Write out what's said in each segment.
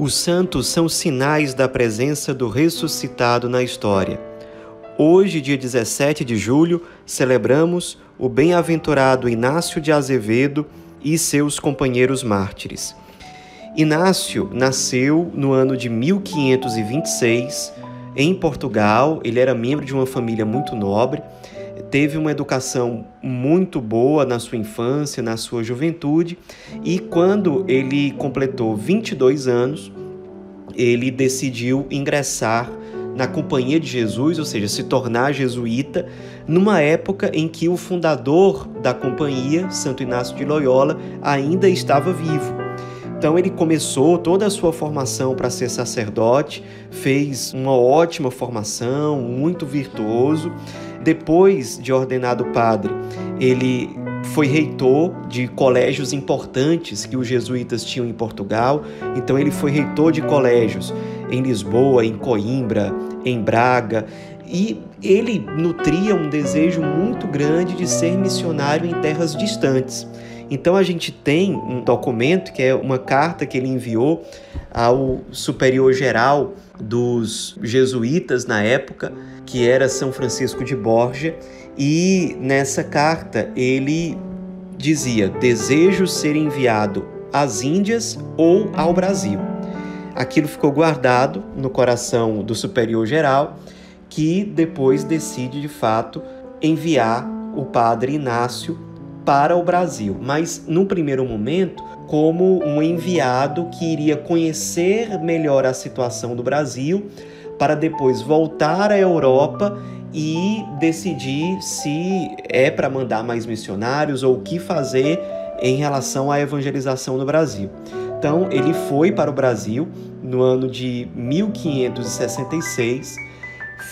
Os santos são sinais da presença do ressuscitado na história. Hoje, dia 17 de julho, celebramos o bem-aventurado Inácio de Azevedo e seus companheiros mártires. Inácio nasceu no ano de 1526 em Portugal. Ele era membro de uma família muito nobre, teve uma educação muito boa na sua infância, na sua juventude, e quando ele completou 22 anos, ele decidiu ingressar na Companhia de Jesus, ou seja, se tornar jesuíta, numa época em que o fundador da companhia, Santo Inácio de Loyola, ainda estava vivo. Então ele começou toda a sua formação para ser sacerdote, fez uma ótima formação, muito virtuoso. Depois de ordenado padre, ele foi reitor de colégios importantes que os jesuítas tinham em Portugal. Então ele foi reitor de colégios em Lisboa, em Coimbra, em Braga, e ele nutria um desejo muito grande de ser missionário em terras distantes. Então a gente tem um documento que é uma carta que ele enviou ao superior geral dos jesuítas na época, que era São Francisco de Borja, e nessa carta ele dizia: "Desejo ser enviado às Índias ou ao Brasil". Aquilo ficou guardado no coração do superior geral, que depois decide de fato enviar o padre Inácio para o Brasil, mas no primeiro momento como um enviado que iria conhecer melhor a situação do Brasil para depois voltar à Europa e decidir se é para mandar mais missionários ou o que fazer em relação à evangelização no Brasil. Então, ele foi para o Brasil no ano de 1566,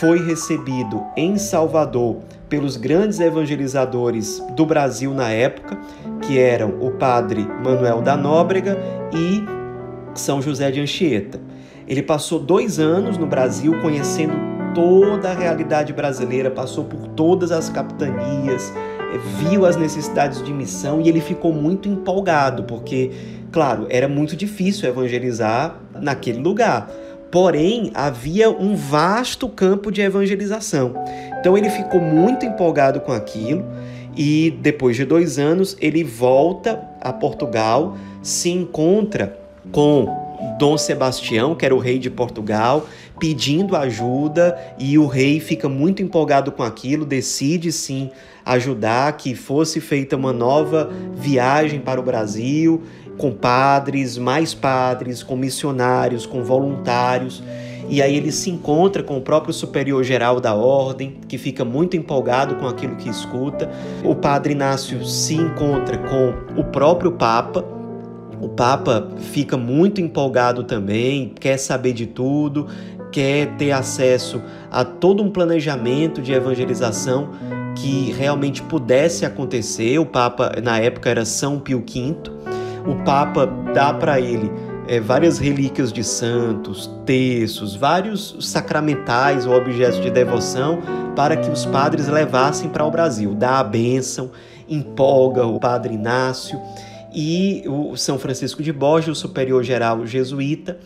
foi recebido em Salvador pelos grandes evangelizadores do Brasil na época, que eram o padre Manuel da Nóbrega e São José de Anchieta. Ele passou dois anos no Brasil conhecendo toda a realidade brasileira, passou por todas as capitanias, viu as necessidades de missão e ele ficou muito empolgado, porque, claro, era muito difícil evangelizar naquele lugar. Porém, havia um vasto campo de evangelização. Então, ele ficou muito empolgado com aquilo e, depois de dois anos, ele volta a Portugal, se encontra com Dom Sebastião, que era o rei de Portugal, pedindo ajuda e o rei fica muito empolgado com aquilo, decide sim ajudar que fosse feita uma nova viagem para o Brasil, com padres, mais padres, com missionários, com voluntários. E aí ele se encontra com o próprio superior geral da ordem, que fica muito empolgado com aquilo que escuta. O padre Inácio se encontra com o próprio Papa, o Papa fica muito empolgado também, quer saber de tudo, quer ter acesso a todo um planejamento de evangelização que realmente pudesse acontecer. O Papa, na época, era São Pio V. O Papa dá para ele é, várias relíquias de santos, terços, vários sacramentais ou objetos de devoção para que os padres levassem para o Brasil. Dá a bênção, empolga o padre Inácio e o São Francisco de Borges, o superior geral jesuíta,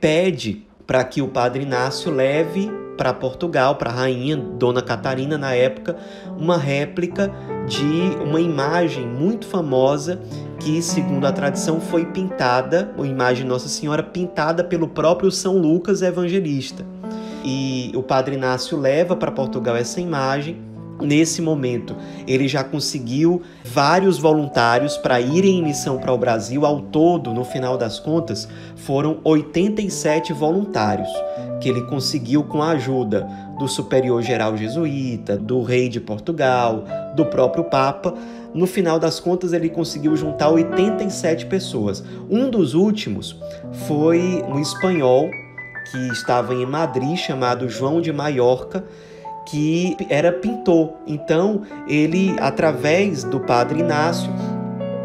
pede para que o padre Inácio leve para Portugal, para a rainha Dona Catarina na época, uma réplica de uma imagem muito famosa que, segundo a tradição, foi pintada, uma imagem de Nossa Senhora pintada pelo próprio São Lucas Evangelista. E o padre Inácio leva para Portugal essa imagem Nesse momento, ele já conseguiu vários voluntários para irem em missão para o Brasil. Ao todo, no final das contas, foram 87 voluntários que ele conseguiu com a ajuda do superior geral jesuíta, do rei de Portugal, do próprio Papa. No final das contas, ele conseguiu juntar 87 pessoas. Um dos últimos foi um espanhol que estava em Madrid, chamado João de Maiorca que era pintor. Então, ele, através do padre Inácio,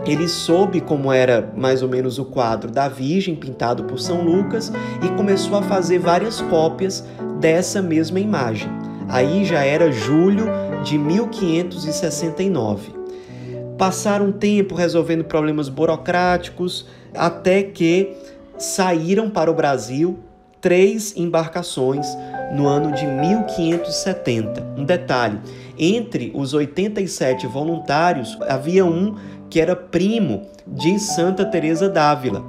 ele soube como era mais ou menos o quadro da Virgem pintado por São Lucas e começou a fazer várias cópias dessa mesma imagem. Aí já era julho de 1569. Passaram tempo resolvendo problemas burocráticos até que saíram para o Brasil três embarcações no ano de 1570. Um detalhe: entre os 87 voluntários havia um que era primo de Santa Teresa d'Ávila.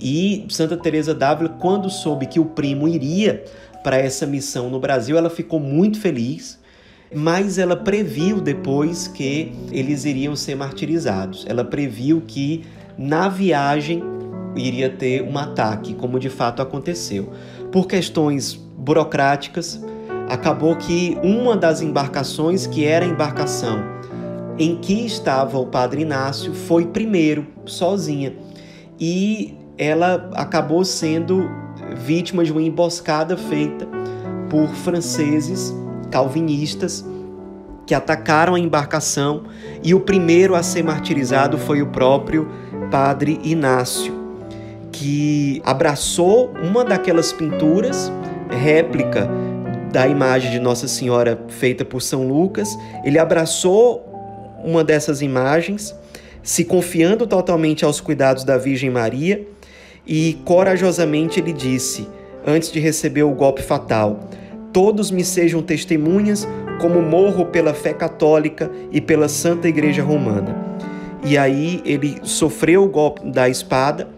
E Santa Teresa d'Ávila, quando soube que o primo iria para essa missão no Brasil, ela ficou muito feliz, mas ela previu depois que eles iriam ser martirizados. Ela previu que na viagem iria ter um ataque, como de fato aconteceu. Por questões burocráticas, acabou que uma das embarcações, que era a embarcação em que estava o padre Inácio, foi primeiro, sozinha. E ela acabou sendo vítima de uma emboscada feita por franceses calvinistas que atacaram a embarcação e o primeiro a ser martirizado foi o próprio padre Inácio, que abraçou uma daquelas pinturas réplica da imagem de Nossa Senhora feita por São Lucas. Ele abraçou uma dessas imagens, se confiando totalmente aos cuidados da Virgem Maria, e corajosamente ele disse, antes de receber o golpe fatal: Todos me sejam testemunhas, como morro pela fé católica e pela Santa Igreja Romana. E aí ele sofreu o golpe da espada,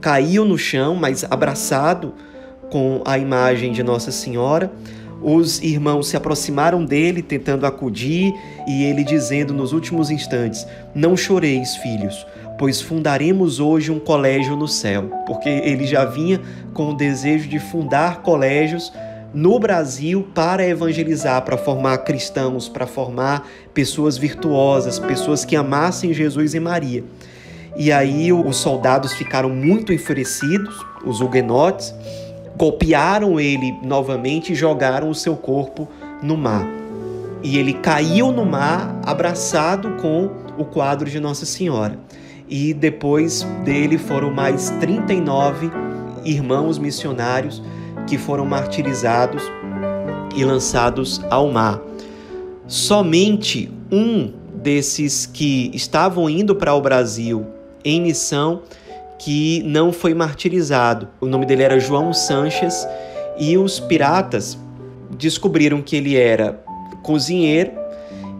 caiu no chão, mas abraçado com a imagem de Nossa Senhora. Os irmãos se aproximaram dele, tentando acudir, e ele dizendo nos últimos instantes: Não choreis, filhos, pois fundaremos hoje um colégio no céu. Porque ele já vinha com o desejo de fundar colégios no Brasil para evangelizar, para formar cristãos, para formar pessoas virtuosas, pessoas que amassem Jesus e Maria. E aí os soldados ficaram muito enfurecidos, os huguenotes, golpearam ele novamente e jogaram o seu corpo no mar. E ele caiu no mar abraçado com o quadro de Nossa Senhora. E depois dele foram mais 39 irmãos missionários que foram martirizados e lançados ao mar. Somente um desses que estavam indo para o Brasil em missão que não foi martirizado. O nome dele era João Sanches e os piratas descobriram que ele era cozinheiro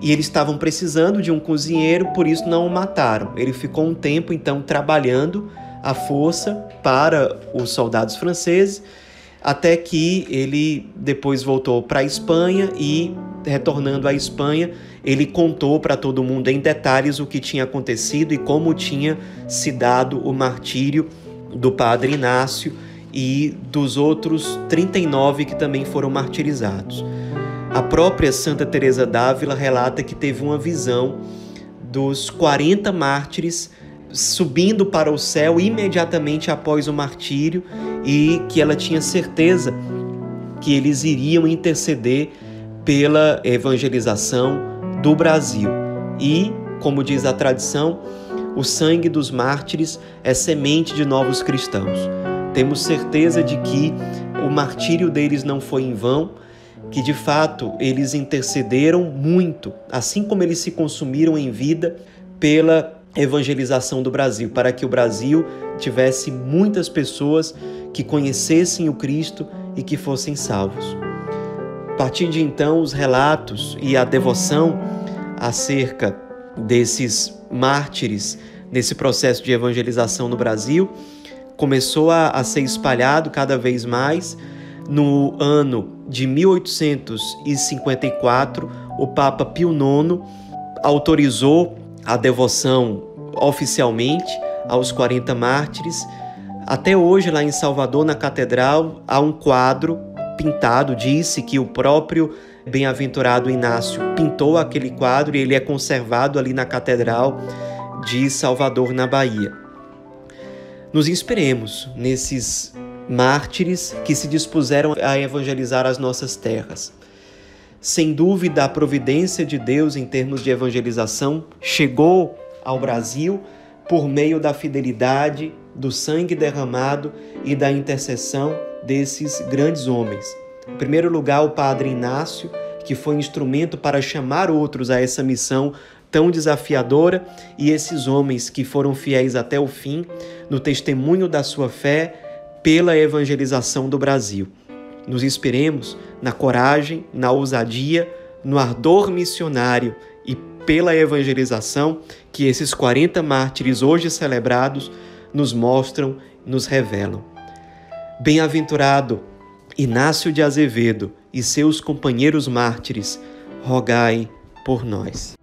e eles estavam precisando de um cozinheiro, por isso não o mataram. Ele ficou um tempo então trabalhando à força para os soldados franceses, até que ele depois voltou para a Espanha e retornando à Espanha, ele contou para todo mundo em detalhes o que tinha acontecido e como tinha se dado o martírio do padre Inácio e dos outros 39 que também foram martirizados. A própria Santa Teresa d'Ávila relata que teve uma visão dos 40 mártires subindo para o céu imediatamente após o martírio e que ela tinha certeza que eles iriam interceder pela evangelização do Brasil. E, como diz a tradição, o sangue dos mártires é semente de novos cristãos. Temos certeza de que o martírio deles não foi em vão, que de fato eles intercederam muito, assim como eles se consumiram em vida pela evangelização do Brasil, para que o Brasil tivesse muitas pessoas que conhecessem o Cristo e que fossem salvos. A partir de então, os relatos e a devoção acerca desses mártires nesse processo de evangelização no Brasil começou a, a ser espalhado cada vez mais. No ano de 1854, o Papa Pio IX autorizou a devoção oficialmente aos 40 mártires. Até hoje, lá em Salvador, na catedral, há um quadro pintado, disse que o próprio bem-aventurado Inácio pintou aquele quadro e ele é conservado ali na Catedral de Salvador, na Bahia. Nos inspiremos nesses mártires que se dispuseram a evangelizar as nossas terras. Sem dúvida, a providência de Deus em termos de evangelização chegou ao Brasil por meio da fidelidade, do sangue derramado e da intercessão desses grandes homens. Em primeiro lugar, o padre Inácio, que foi instrumento para chamar outros a essa missão tão desafiadora e esses homens que foram fiéis até o fim no testemunho da sua fé pela evangelização do Brasil. Nos inspiremos na coragem, na ousadia, no ardor missionário e pela evangelização que esses 40 mártires hoje celebrados nos mostram, nos revelam. Bem-aventurado Inácio de Azevedo e seus companheiros mártires, rogai por nós.